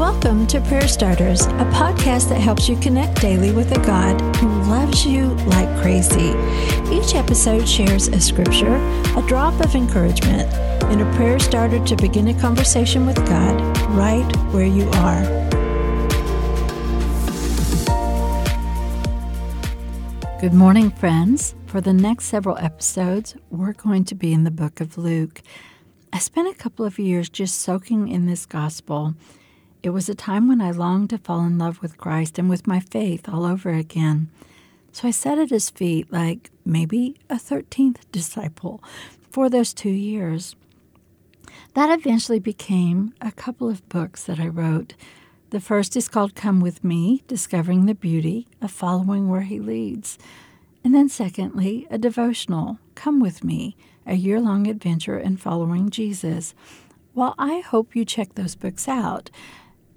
Welcome to Prayer Starters, a podcast that helps you connect daily with a God who loves you like crazy. Each episode shares a scripture, a drop of encouragement, and a prayer starter to begin a conversation with God right where you are. Good morning, friends. For the next several episodes, we're going to be in the book of Luke. I spent a couple of years just soaking in this gospel. It was a time when I longed to fall in love with Christ and with my faith all over again. So I sat at his feet like maybe a 13th disciple for those two years. That eventually became a couple of books that I wrote. The first is called Come With Me Discovering the Beauty of Following Where He Leads. And then, secondly, a devotional, Come With Me, a year long adventure in following Jesus. While I hope you check those books out,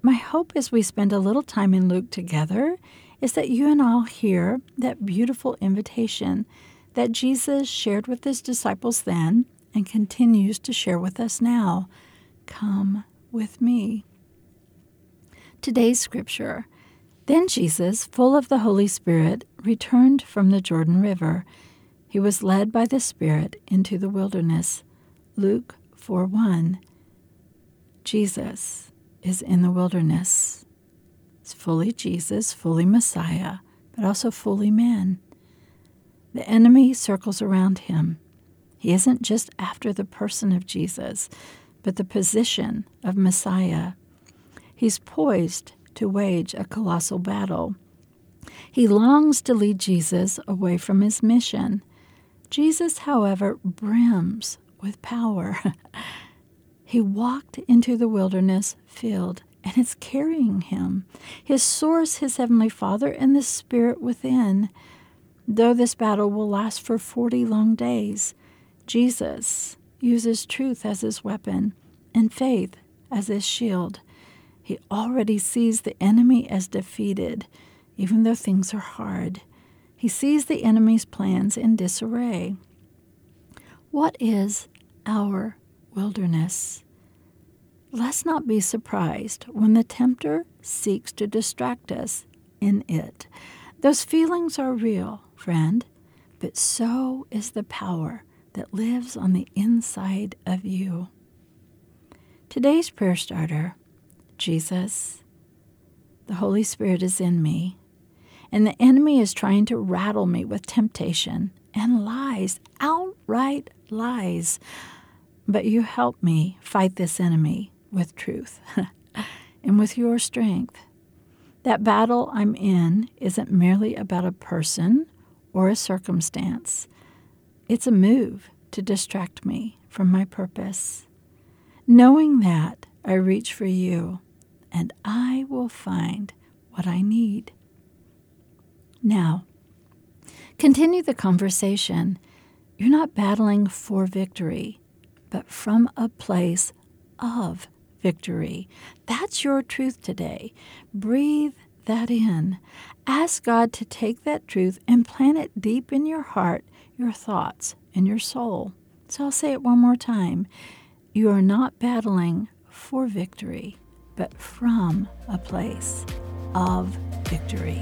my hope as we spend a little time in Luke together is that you and I'll hear that beautiful invitation that Jesus shared with his disciples then and continues to share with us now Come with me. Today's scripture Then Jesus, full of the Holy Spirit, returned from the Jordan River. He was led by the Spirit into the wilderness. Luke 4 1. Jesus is in the wilderness. It's fully Jesus, fully Messiah, but also fully man. The enemy circles around him. He isn't just after the person of Jesus, but the position of Messiah. He's poised to wage a colossal battle. He longs to lead Jesus away from his mission. Jesus, however, brims with power. he walked into the wilderness filled, and it's carrying him. His source, his heavenly Father, and the Spirit within. Though this battle will last for 40 long days, Jesus uses truth as his weapon and faith as his shield. He already sees the enemy as defeated even though things are hard. He sees the enemy's plans in disarray. What is our wilderness? Let's not be surprised when the tempter seeks to distract us in it. Those feelings are real, friend, but so is the power that lives on the inside of you. Today's prayer starter Jesus, the Holy Spirit is in me and the enemy is trying to rattle me with temptation and lies, outright lies. But you help me fight this enemy with truth and with your strength. That battle I'm in isn't merely about a person or a circumstance, it's a move to distract me from my purpose. Knowing that, I reach for you, and I will find what I need. Now, continue the conversation. You're not battling for victory, but from a place of victory. That's your truth today. Breathe that in. Ask God to take that truth and plant it deep in your heart, your thoughts, and your soul. So I'll say it one more time. You are not battling for victory, but from a place of victory.